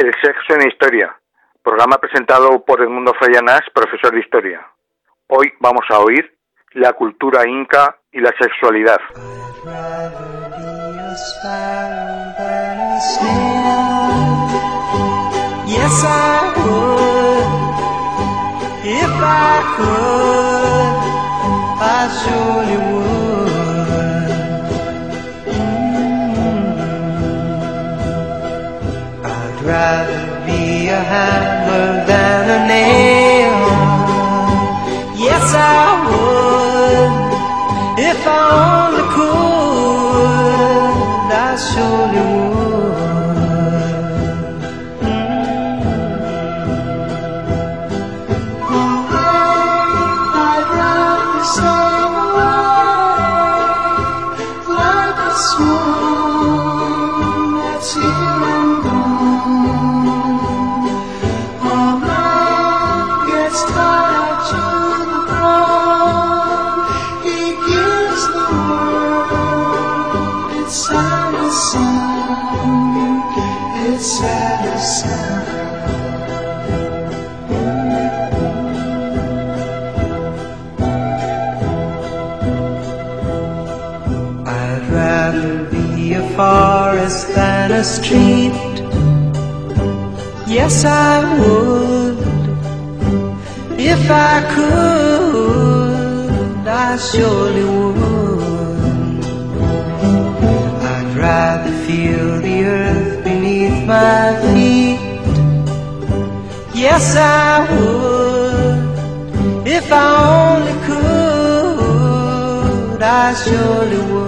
El sexo en historia, programa presentado por Edmundo Freyanás, profesor de historia. Hoy vamos a oír la cultura inca y la sexualidad. Yes, a forest than a street. Yes, I would. If I could, I surely would. I'd rather feel the earth my feet. Yes, I would. If I only could, I surely would.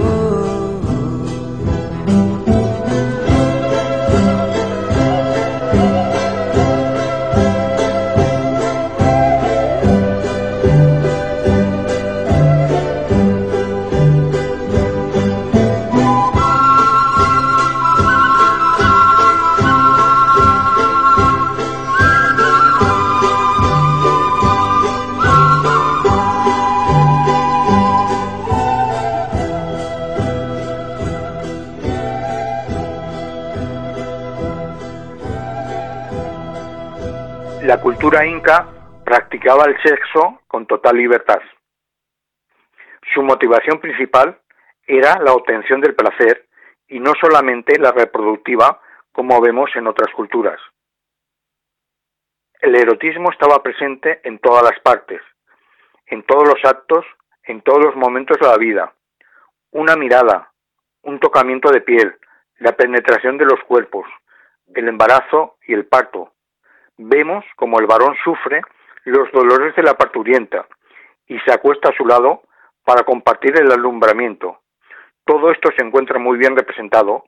Cultura inca practicaba el sexo con total libertad. Su motivación principal era la obtención del placer y no solamente la reproductiva como vemos en otras culturas. El erotismo estaba presente en todas las partes, en todos los actos, en todos los momentos de la vida. Una mirada, un tocamiento de piel, la penetración de los cuerpos, el embarazo y el parto, vemos como el varón sufre los dolores de la parturienta y se acuesta a su lado para compartir el alumbramiento. Todo esto se encuentra muy bien representado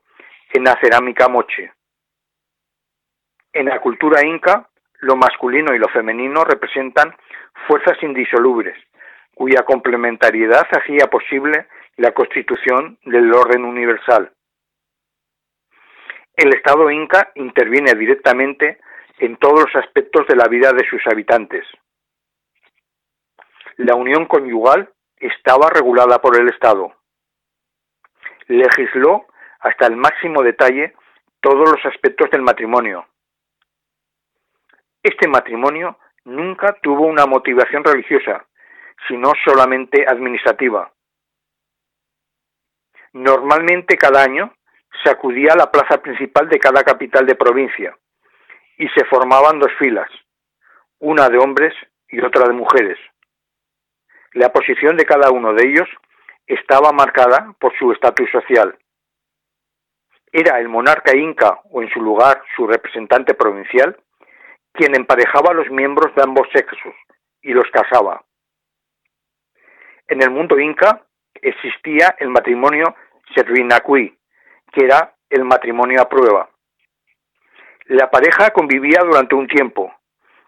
en la cerámica moche. En la cultura inca, lo masculino y lo femenino representan fuerzas indisolubles, cuya complementariedad hacía posible la constitución del orden universal. El Estado inca interviene directamente en todos los aspectos de la vida de sus habitantes. La unión conyugal estaba regulada por el Estado. Legisló hasta el máximo detalle todos los aspectos del matrimonio. Este matrimonio nunca tuvo una motivación religiosa, sino solamente administrativa. Normalmente cada año se acudía a la plaza principal de cada capital de provincia, y se formaban dos filas, una de hombres y otra de mujeres. La posición de cada uno de ellos estaba marcada por su estatus social. Era el monarca inca o en su lugar su representante provincial quien emparejaba a los miembros de ambos sexos y los casaba. En el mundo inca existía el matrimonio Servinacuí, que era el matrimonio a prueba. La pareja convivía durante un tiempo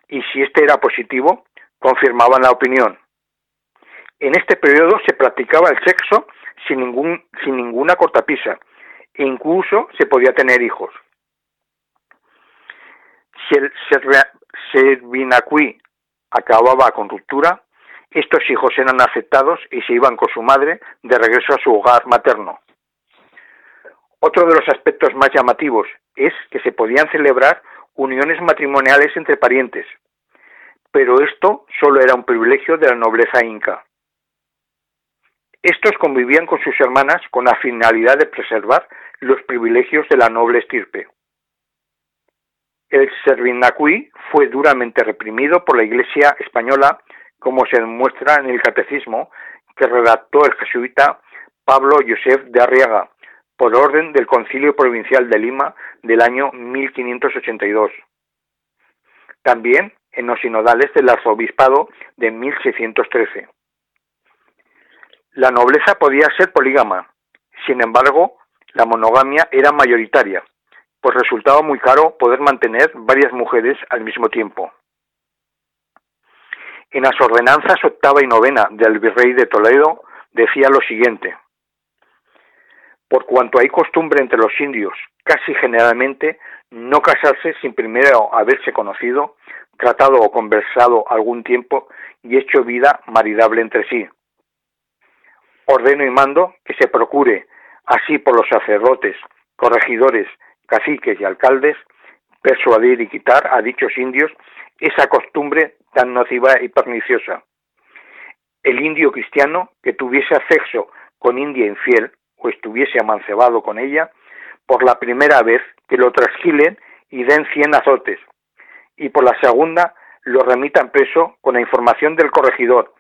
y si este era positivo, confirmaban la opinión. En este periodo se practicaba el sexo sin, ningún, sin ninguna cortapisa e incluso se podía tener hijos. Si el Servinacui acababa con ruptura, estos hijos eran aceptados y se iban con su madre de regreso a su hogar materno. Otro de los aspectos más llamativos es que se podían celebrar uniones matrimoniales entre parientes, pero esto solo era un privilegio de la nobleza inca. Estos convivían con sus hermanas con la finalidad de preservar los privilegios de la noble estirpe. El Servinacuí fue duramente reprimido por la Iglesia española, como se demuestra en el catecismo que redactó el jesuita Pablo Josef de Arriaga, por orden del Concilio Provincial de Lima del año 1582. También en los sinodales del arzobispado de 1613. La nobleza podía ser polígama, sin embargo, la monogamia era mayoritaria, pues resultaba muy caro poder mantener varias mujeres al mismo tiempo. En las ordenanzas octava y novena del virrey de Toledo decía lo siguiente, por cuanto hay costumbre entre los indios, casi generalmente, no casarse sin primero haberse conocido, tratado o conversado algún tiempo y hecho vida maridable entre sí. Ordeno y mando que se procure, así por los sacerdotes, corregidores, caciques y alcaldes, persuadir y quitar a dichos indios esa costumbre tan nociva y perniciosa. El indio cristiano que tuviese sexo con india infiel o estuviese amancebado con ella, por la primera vez que lo trasquilen y den cien azotes, y por la segunda lo remitan preso con la información del corregidor,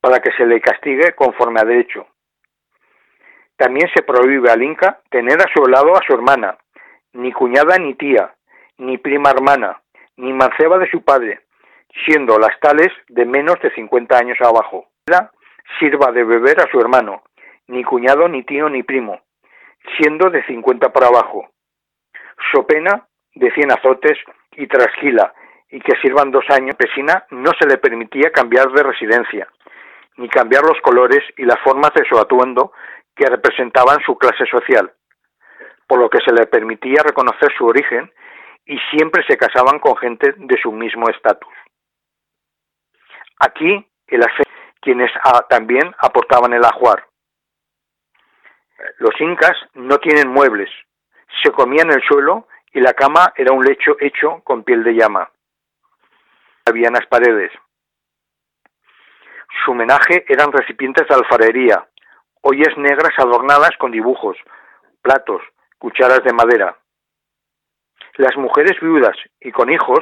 para que se le castigue conforme a derecho. También se prohíbe al Inca tener a su lado a su hermana, ni cuñada ni tía, ni prima hermana, ni manceba de su padre, siendo las tales de menos de 50 años abajo. Sirva de beber a su hermano, ni cuñado, ni tío, ni primo, siendo de 50 para abajo. So pena de 100 azotes y trasquila, y que sirvan dos años, Pesina no se le permitía cambiar de residencia, ni cambiar los colores y las formas de su atuendo que representaban su clase social, por lo que se le permitía reconocer su origen y siempre se casaban con gente de su mismo estatus. Aquí el quienes ah, también aportaban el ajuar. Los incas no tienen muebles, se comían el suelo y la cama era un lecho hecho con piel de llama. Había las paredes. Su homenaje eran recipientes de alfarería, ollas negras adornadas con dibujos, platos, cucharas de madera. Las mujeres viudas y con hijos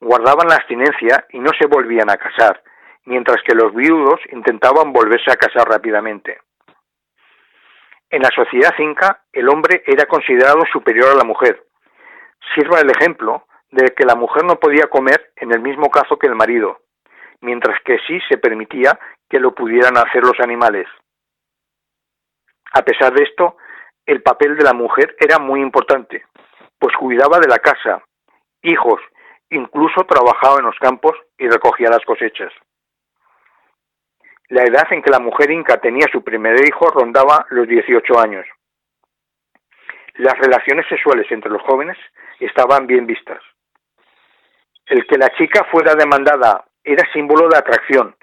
guardaban la abstinencia y no se volvían a casar, mientras que los viudos intentaban volverse a casar rápidamente. En la sociedad inca, el hombre era considerado superior a la mujer. Sirva el ejemplo de que la mujer no podía comer en el mismo caso que el marido, mientras que sí se permitía que lo pudieran hacer los animales. A pesar de esto, el papel de la mujer era muy importante, pues cuidaba de la casa, hijos, incluso trabajaba en los campos y recogía las cosechas. La edad en que la mujer inca tenía su primer hijo rondaba los 18 años. Las relaciones sexuales entre los jóvenes estaban bien vistas. El que la chica fuera demandada era símbolo de atracción,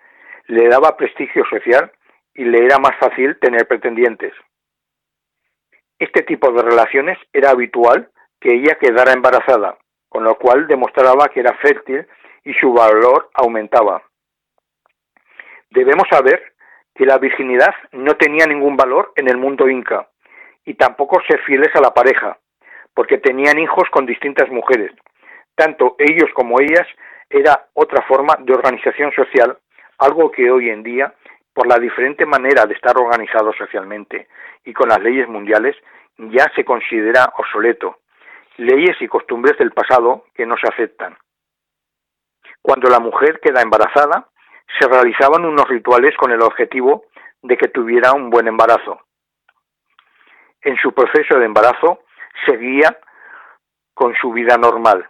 le daba prestigio social y le era más fácil tener pretendientes. Este tipo de relaciones era habitual que ella quedara embarazada, con lo cual demostraba que era fértil y su valor aumentaba. Debemos saber que la virginidad no tenía ningún valor en el mundo inca y tampoco ser fieles a la pareja, porque tenían hijos con distintas mujeres. Tanto ellos como ellas era otra forma de organización social, algo que hoy en día, por la diferente manera de estar organizado socialmente y con las leyes mundiales, ya se considera obsoleto. Leyes y costumbres del pasado que no se aceptan. Cuando la mujer queda embarazada, se realizaban unos rituales con el objetivo de que tuviera un buen embarazo. En su proceso de embarazo seguía con su vida normal.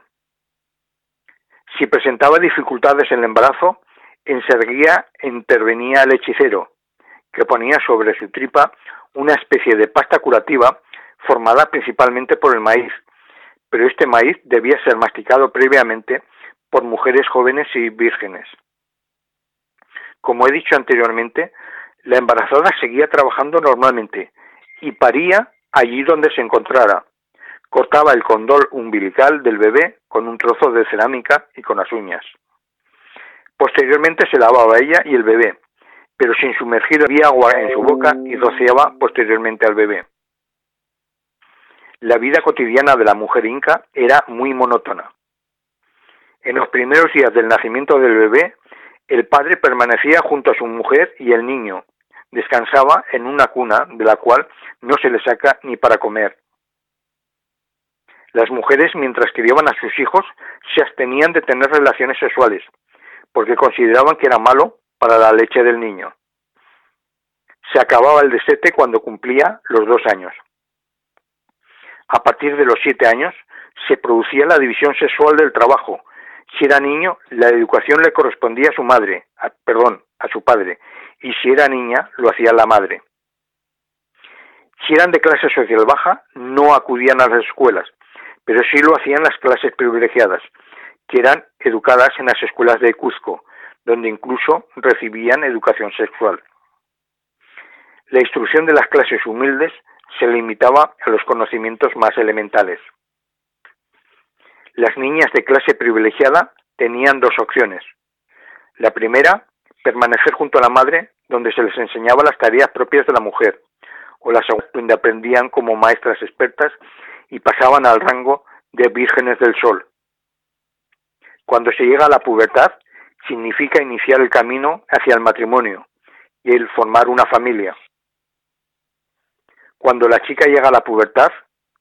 Si presentaba dificultades en el embarazo, enseguida intervenía el hechicero, que ponía sobre su tripa una especie de pasta curativa formada principalmente por el maíz, pero este maíz debía ser masticado previamente por mujeres jóvenes y vírgenes. Como he dicho anteriormente, la embarazada seguía trabajando normalmente y paría allí donde se encontrara, cortaba el condol umbilical del bebé con un trozo de cerámica y con las uñas. Posteriormente se lavaba ella y el bebé, pero sin sumergir agua en su boca y rociaba posteriormente al bebé. La vida cotidiana de la mujer inca era muy monótona. En los primeros días del nacimiento del bebé, el padre permanecía junto a su mujer y el niño descansaba en una cuna de la cual no se le saca ni para comer. Las mujeres, mientras criaban a sus hijos, se abstenían de tener relaciones sexuales, porque consideraban que era malo para la leche del niño. Se acababa el desete cuando cumplía los dos años. A partir de los siete años se producía la división sexual del trabajo. Si era niño, la educación le correspondía a su madre, perdón, a su padre, y si era niña, lo hacía la madre. Si eran de clase social baja, no acudían a las escuelas, pero sí lo hacían las clases privilegiadas, que eran educadas en las escuelas de Cuzco, donde incluso recibían educación sexual. La instrucción de las clases humildes se limitaba a los conocimientos más elementales. Las niñas de clase privilegiada tenían dos opciones. La primera, permanecer junto a la madre, donde se les enseñaba las tareas propias de la mujer, o la segunda, donde aprendían como maestras expertas y pasaban al rango de vírgenes del sol. Cuando se llega a la pubertad, significa iniciar el camino hacia el matrimonio y el formar una familia. Cuando la chica llega a la pubertad,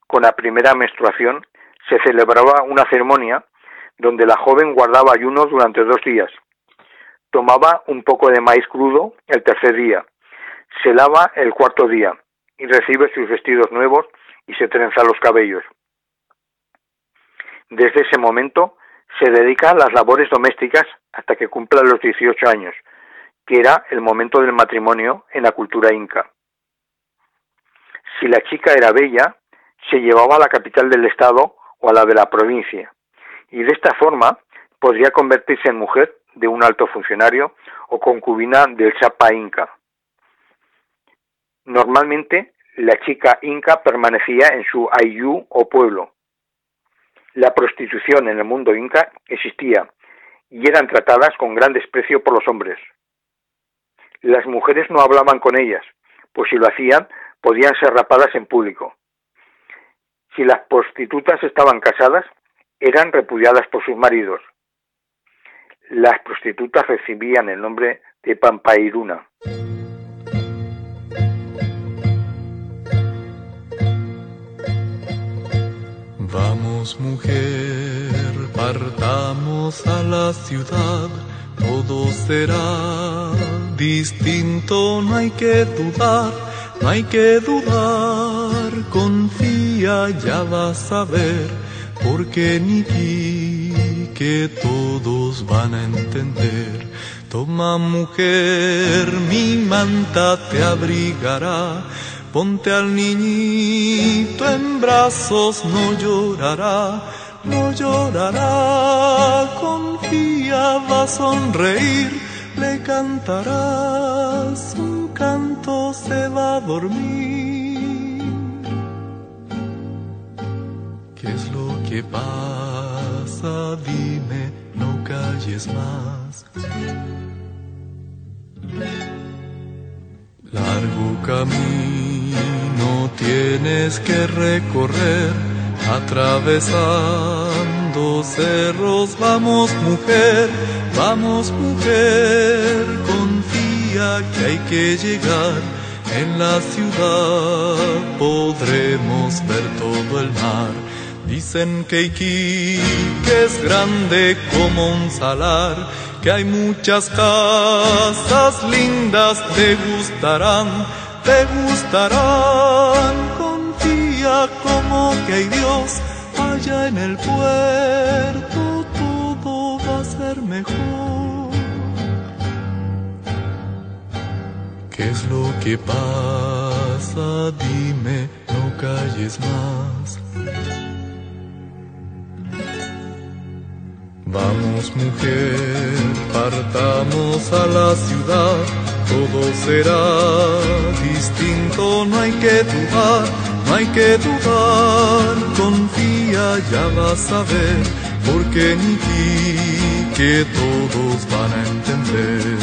con la primera menstruación, se celebraba una ceremonia donde la joven guardaba ayuno durante dos días. Tomaba un poco de maíz crudo el tercer día, se lava el cuarto día y recibe sus vestidos nuevos y se trenza los cabellos. Desde ese momento se dedica a las labores domésticas hasta que cumpla los 18 años, que era el momento del matrimonio en la cultura inca. Si la chica era bella, se llevaba a la capital del estado o a la de la provincia, y de esta forma podría convertirse en mujer de un alto funcionario o concubina del chapa inca. Normalmente, la chica inca permanecía en su ayú o pueblo. La prostitución en el mundo inca existía y eran tratadas con gran desprecio por los hombres. Las mujeres no hablaban con ellas, pues si lo hacían podían ser rapadas en público. Si las prostitutas estaban casadas, eran repudiadas por sus maridos. Las prostitutas recibían el nombre de Pampairuna. Vamos mujer, partamos a la ciudad, todo será distinto, no hay que dudar no hay que dudar, confía, ya vas a ver, porque ni que todos van a entender. Toma mujer, mi manta te abrigará, ponte al niñito en brazos, no llorará, no llorará, confía, va a sonreír, le cantarás canto se va a dormir. Que pasa? Dime, no calles más. Largo camino tienes que recorrer, atravesando cerros. Vamos mujer, vamos mujer, que hay que llegar. En la ciudad podremos ver todo el mar. Dicen que Iquique es grande como un salar, que hay muchas casas lindas, te gustarán, te gustarán. Confía como que hay Dios allá en el puerto, todo va a ser mejor. ¿Qué es lo que pasa? Dime, no calles más. Vamos mujer, partamos a la ciudad, todo será distinto, no hay que dudar, no hay que dudar, confía, ya vas a ver, porque ni ti que todos van a entender.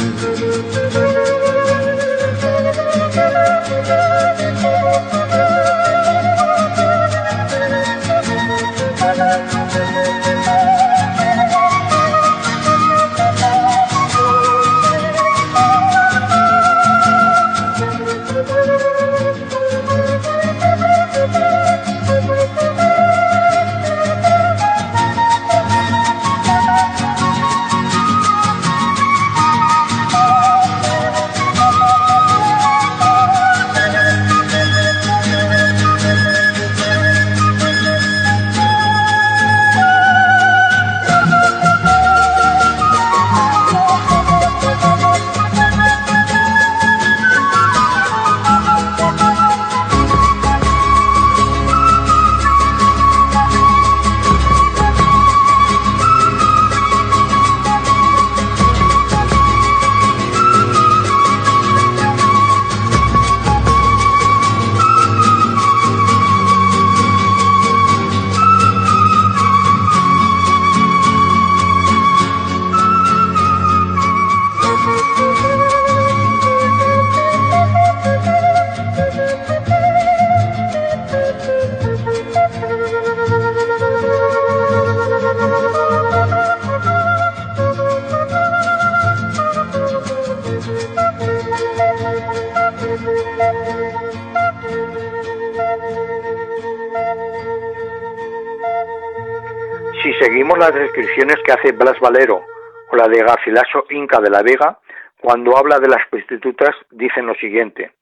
Las descripciones que hace Blas Valero o la de Garcilaso Inca de la Vega, cuando habla de las prostitutas, dicen lo siguiente.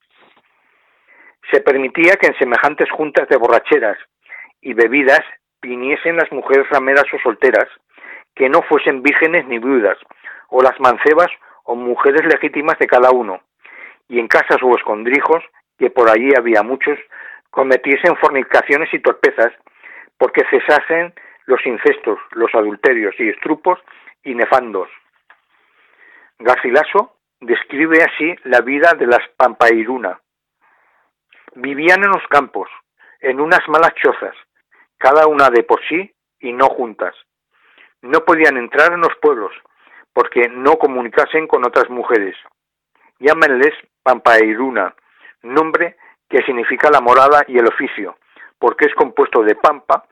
Se permitía que en semejantes juntas de borracheras y bebidas viniesen las mujeres rameras o solteras, que no fuesen vírgenes ni viudas, o las mancebas o mujeres legítimas de cada uno, y en casas o escondrijos, que por allí había muchos, cometiesen fornicaciones y torpezas, porque cesasen los incestos, los adulterios y estrupos y nefandos. Garcilaso describe así la vida de las Pampairuna. Vivían en los campos, en unas malas chozas, cada una de por sí y no juntas. No podían entrar en los pueblos, porque no comunicasen con otras mujeres. Llámenles Pampairuna, nombre que significa la morada y el oficio, porque es compuesto de pampa,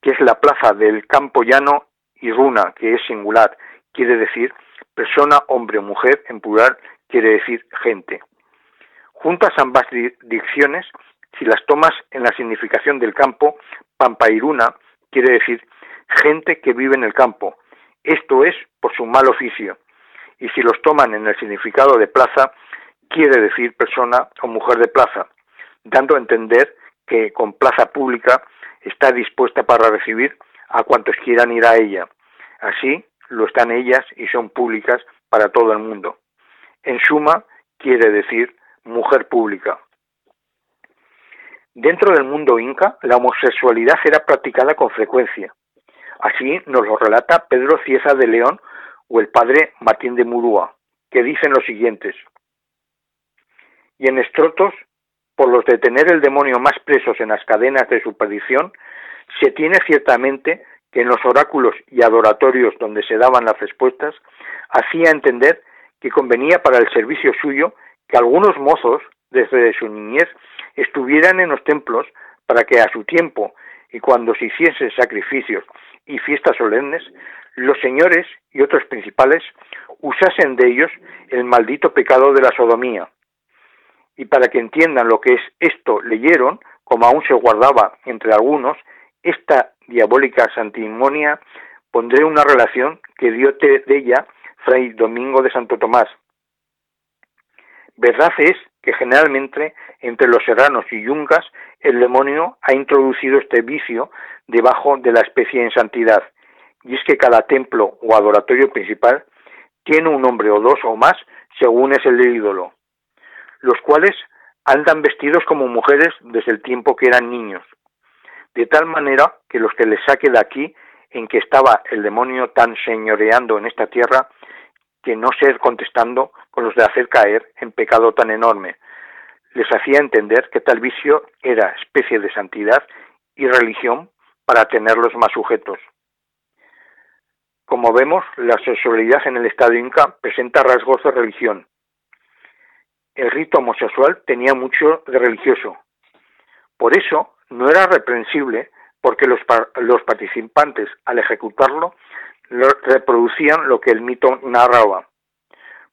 que es la plaza del campo llano, y runa, que es singular, quiere decir persona, hombre o mujer, en plural quiere decir gente. Juntas ambas dicciones, si las tomas en la significación del campo, pampairuna quiere decir gente que vive en el campo, esto es por su mal oficio, y si los toman en el significado de plaza, quiere decir persona o mujer de plaza, dando a entender que con plaza pública está dispuesta para recibir a cuantos quieran ir a ella. Así lo están ellas y son públicas para todo el mundo. En suma, quiere decir mujer pública. Dentro del mundo inca, la homosexualidad era practicada con frecuencia. Así nos lo relata Pedro Cieza de León o el padre Martín de Murúa, que dicen los siguientes. Y en estrotos por los de tener el demonio más presos en las cadenas de su perdición, se tiene ciertamente que en los oráculos y adoratorios donde se daban las respuestas, hacía entender que convenía para el servicio suyo que algunos mozos, desde su niñez, estuvieran en los templos para que a su tiempo y cuando se hiciesen sacrificios y fiestas solemnes, los señores y otros principales usasen de ellos el maldito pecado de la sodomía, y para que entiendan lo que es esto, leyeron, como aún se guardaba entre algunos, esta diabólica santimonia, pondré una relación que dio de ella Fray Domingo de Santo Tomás. Verdad es que generalmente entre los serranos y yungas el demonio ha introducido este vicio debajo de la especie en santidad, y es que cada templo o adoratorio principal tiene un nombre o dos o más según es el ídolo los cuales andan vestidos como mujeres desde el tiempo que eran niños, de tal manera que los que les saque de aquí, en que estaba el demonio tan señoreando en esta tierra, que no ser contestando con los de hacer caer en pecado tan enorme, les hacía entender que tal vicio era especie de santidad y religión para tenerlos más sujetos. Como vemos, la sexualidad en el Estado inca presenta rasgos de religión. El rito homosexual tenía mucho de religioso. Por eso, no era reprensible porque los, participantes, al ejecutarlo, reproducían lo que el mito narraba.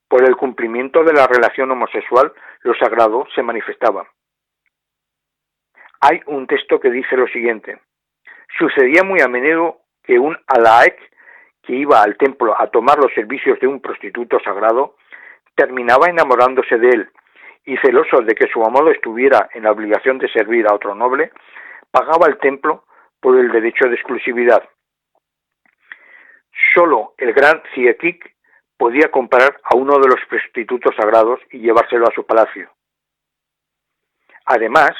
Por el cumplimiento de la relación homosexual, lo sagrado se manifestaba. Hay un texto que dice lo siguiente. Sucedía muy a menudo que un alaek que iba al templo a tomar los servicios de un prostituto sagrado, terminaba enamorándose de él y celoso de que su amado estuviera en la obligación de servir a otro noble, pagaba el templo por el derecho de exclusividad. Solo el gran Ciekik podía comprar a uno de los prostitutos sagrados y llevárselo a su palacio. Además,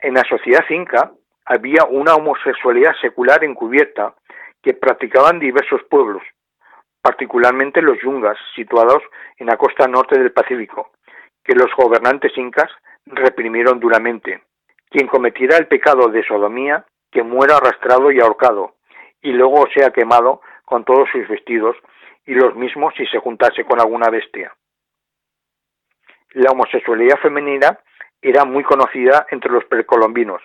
en la sociedad inca había una homosexualidad secular encubierta que practicaban diversos pueblos, particularmente los yungas, situados en la costa norte del Pacífico, que los gobernantes incas reprimieron duramente. Quien cometiera el pecado de sodomía, que muera arrastrado y ahorcado, y luego sea quemado con todos sus vestidos, y los mismos si se juntase con alguna bestia. La homosexualidad femenina era muy conocida entre los precolombinos.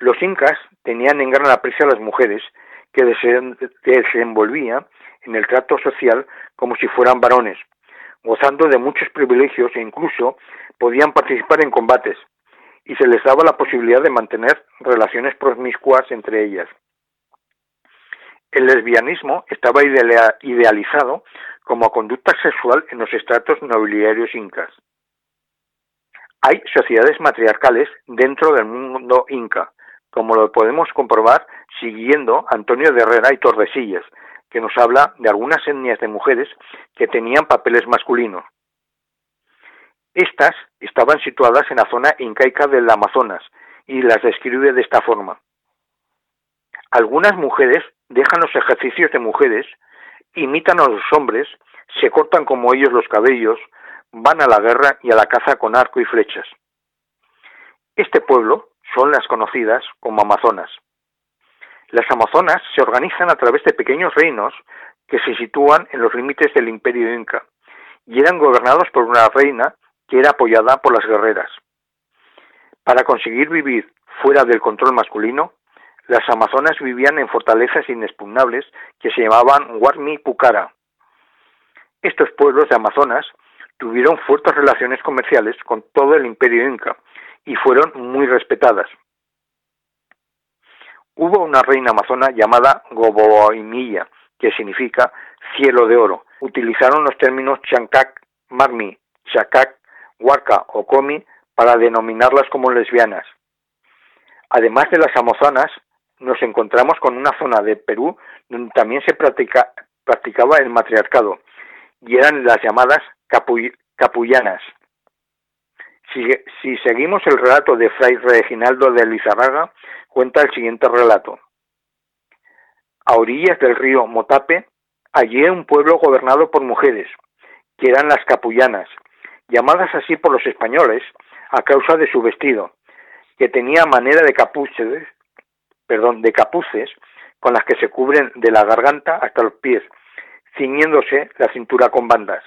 Los incas tenían en gran aprecio a las mujeres que desenvolvía en el trato social como si fueran varones, gozando de muchos privilegios e incluso podían participar en combates, y se les daba la posibilidad de mantener relaciones promiscuas entre ellas. El lesbianismo estaba idealizado como conducta sexual en los estratos nobiliarios incas. Hay sociedades matriarcales dentro del mundo inca, como lo podemos comprobar siguiendo Antonio de Herrera y Tordesillas, que nos habla de algunas etnias de mujeres que tenían papeles masculinos. Estas estaban situadas en la zona incaica del Amazonas y las describe de esta forma. Algunas mujeres dejan los ejercicios de mujeres, imitan a los hombres, se cortan como ellos los cabellos, van a la guerra y a la caza con arco y flechas. Este pueblo son las conocidas como Amazonas. Las Amazonas se organizan a través de pequeños reinos que se sitúan en los límites del imperio inca y eran gobernados por una reina que era apoyada por las guerreras. Para conseguir vivir fuera del control masculino, las amazonas vivían en fortalezas inexpugnables que se llamaban Warmi Pucara. Estos pueblos de Amazonas tuvieron fuertes relaciones comerciales con todo el imperio inca y fueron muy respetadas. Hubo una reina amazona llamada Goboimilla, que significa cielo de oro. Utilizaron los términos Chancac, Marmi, Chacac, Huarca o Comi para denominarlas como lesbianas. Además de las amazonas, nos encontramos con una zona de Perú donde también se practicaba el matriarcado, y eran las llamadas capullanas. Si, seguimos el relato de Fray Reginaldo de Lizarraga, cuenta el siguiente relato. A orillas del río Motape, allí un pueblo gobernado por mujeres, que eran las capullanas, llamadas así por los españoles a causa de su vestido, que tenía manera de capuces, perdón, de capuces con las que se cubren de la garganta hasta los pies, ciñéndose la cintura con bandas.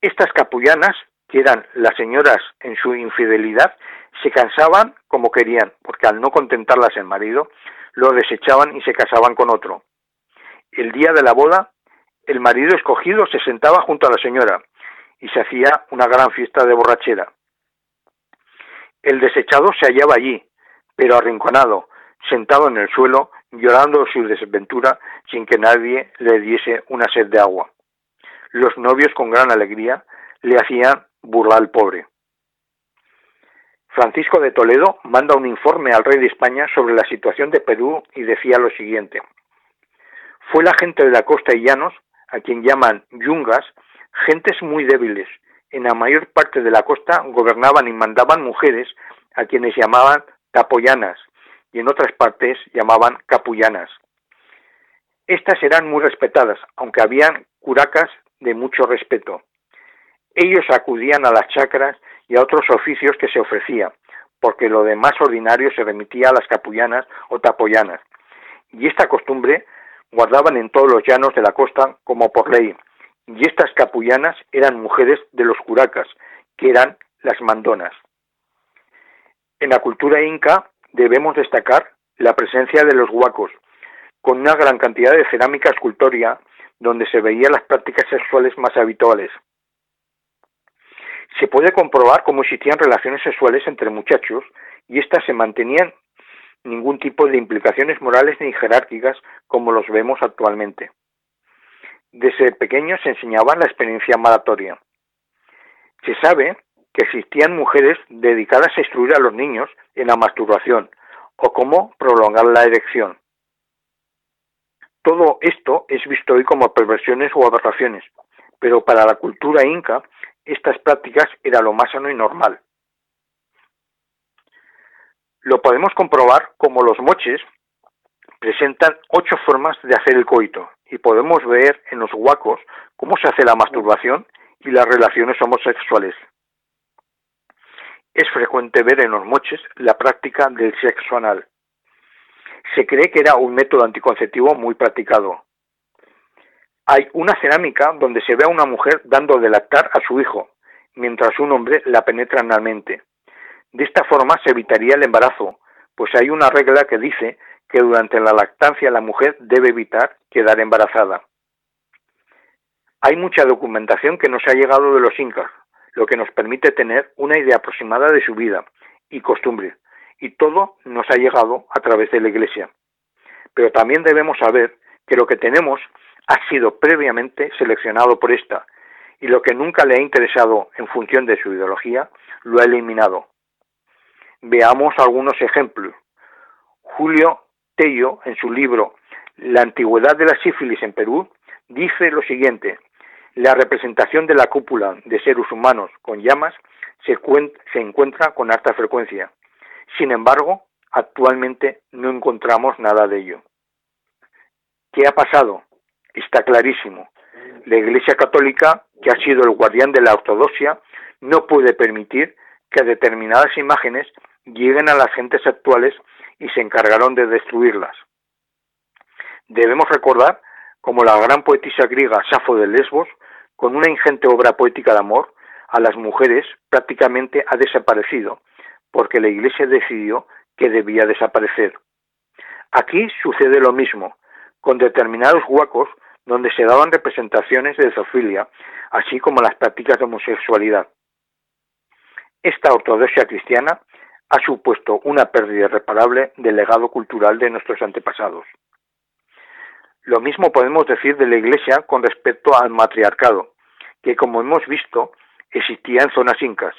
Estas capullanas que eran las señoras en su infidelidad, se cansaban como querían, porque al no contentarlas el marido, lo desechaban y se casaban con otro. El día de la boda, el marido escogido se sentaba junto a la señora y se hacía una gran fiesta de borrachera. El desechado se hallaba allí, pero arrinconado, sentado en el suelo, llorando su desventura sin que nadie le diese una sed de agua. Los novios con gran alegría le hacían burla al pobre. Francisco de Toledo manda un informe al rey de España sobre la situación de Perú y decía lo siguiente. Fue la gente de la costa y llanos, a quien llaman yungas, gentes muy débiles. En la mayor parte de la costa gobernaban y mandaban mujeres a quienes llamaban tapoyanas y en otras partes llamaban capullanas. Estas eran muy respetadas, aunque habían curacas de mucho respeto. Ellos acudían a las chacras y a otros oficios que se ofrecía, porque lo demás ordinario se remitía a las capullanas o tapoyanas. Y esta costumbre guardaban en todos los llanos de la costa como por ley, y estas capullanas eran mujeres de los curacas, que eran las mandonas. En la cultura inca debemos destacar la presencia de los huacos, con una gran cantidad de cerámica escultoria donde se veían las prácticas sexuales más habituales. Se puede comprobar cómo existían relaciones sexuales entre muchachos y éstas se mantenían ningún tipo de implicaciones morales ni jerárquicas como los vemos actualmente. Desde pequeños se enseñaba la experiencia malatoria. Se sabe que existían mujeres dedicadas a instruir a los niños en la masturbación o cómo prolongar la erección. Todo esto es visto hoy como perversiones o aberraciones, pero para la cultura inca estas prácticas era lo más sano y normal. Lo podemos comprobar como los moches presentan ocho formas de hacer el coito y podemos ver en los huacos cómo se hace la masturbación y las relaciones homosexuales. Es frecuente ver en los moches la práctica del sexo anal. Se cree que era un método anticonceptivo muy practicado. Hay una cerámica donde se ve a una mujer dando de lactar a su hijo, mientras un hombre la penetra analmente. De esta forma se evitaría el embarazo, pues hay una regla que dice que durante la lactancia la mujer debe evitar quedar embarazada. Hay mucha documentación que nos ha llegado de los incas, lo que nos permite tener una idea aproximada de su vida y costumbre, y todo nos ha llegado a través de la Iglesia. Pero también debemos saber que lo que tenemos ha sido previamente seleccionado por esta, y lo que nunca le ha interesado en función de su ideología, lo ha eliminado. Veamos algunos ejemplos. Julio Tello, en su libro La antigüedad de la sífilis en Perú, dice lo siguiente, la representación de la cúpula de seres humanos con llamas se, se encuentra con alta frecuencia. Sin embargo, actualmente no encontramos nada de ello. ¿Qué ha pasado? Está clarísimo. La Iglesia Católica, que ha sido el guardián de la ortodoxia, no puede permitir que determinadas imágenes lleguen a las gentes actuales y se encargaron de destruirlas. Debemos recordar como la gran poetisa griega Safo de Lesbos, con una ingente obra poética de amor, a las mujeres prácticamente ha desaparecido, porque la Iglesia decidió que debía desaparecer. Aquí sucede lo mismo, con determinados huacos donde se daban representaciones de zoofilia, así como las prácticas de homosexualidad. Esta ortodoxia cristiana ha supuesto una pérdida irreparable del legado cultural de nuestros antepasados. Lo mismo podemos decir de la Iglesia con respecto al matriarcado, que como hemos visto existía en zonas incas,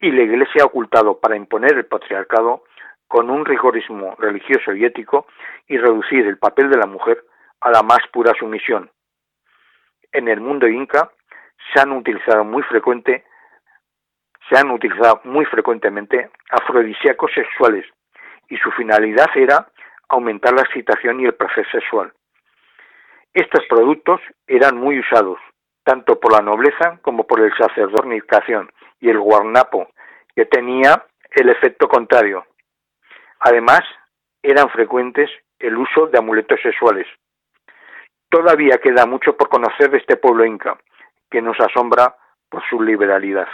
y la Iglesia ha ocultado para imponer el patriarcado con un rigorismo religioso y ético y reducir el papel de la mujer a la más pura sumisión. En el mundo inca se han utilizado muy frecuente se han utilizado muy frecuentemente afrodisíacos sexuales y su finalidad era aumentar la excitación y el placer sexual. Estos productos eran muy usados, tanto por la nobleza como por el sacerdote y el guarnapo, que tenía el efecto contrario. Además, eran frecuentes el uso de amuletos sexuales. Todavía queda mucho por conocer de este pueblo inca, que nos asombra por su liberalidad.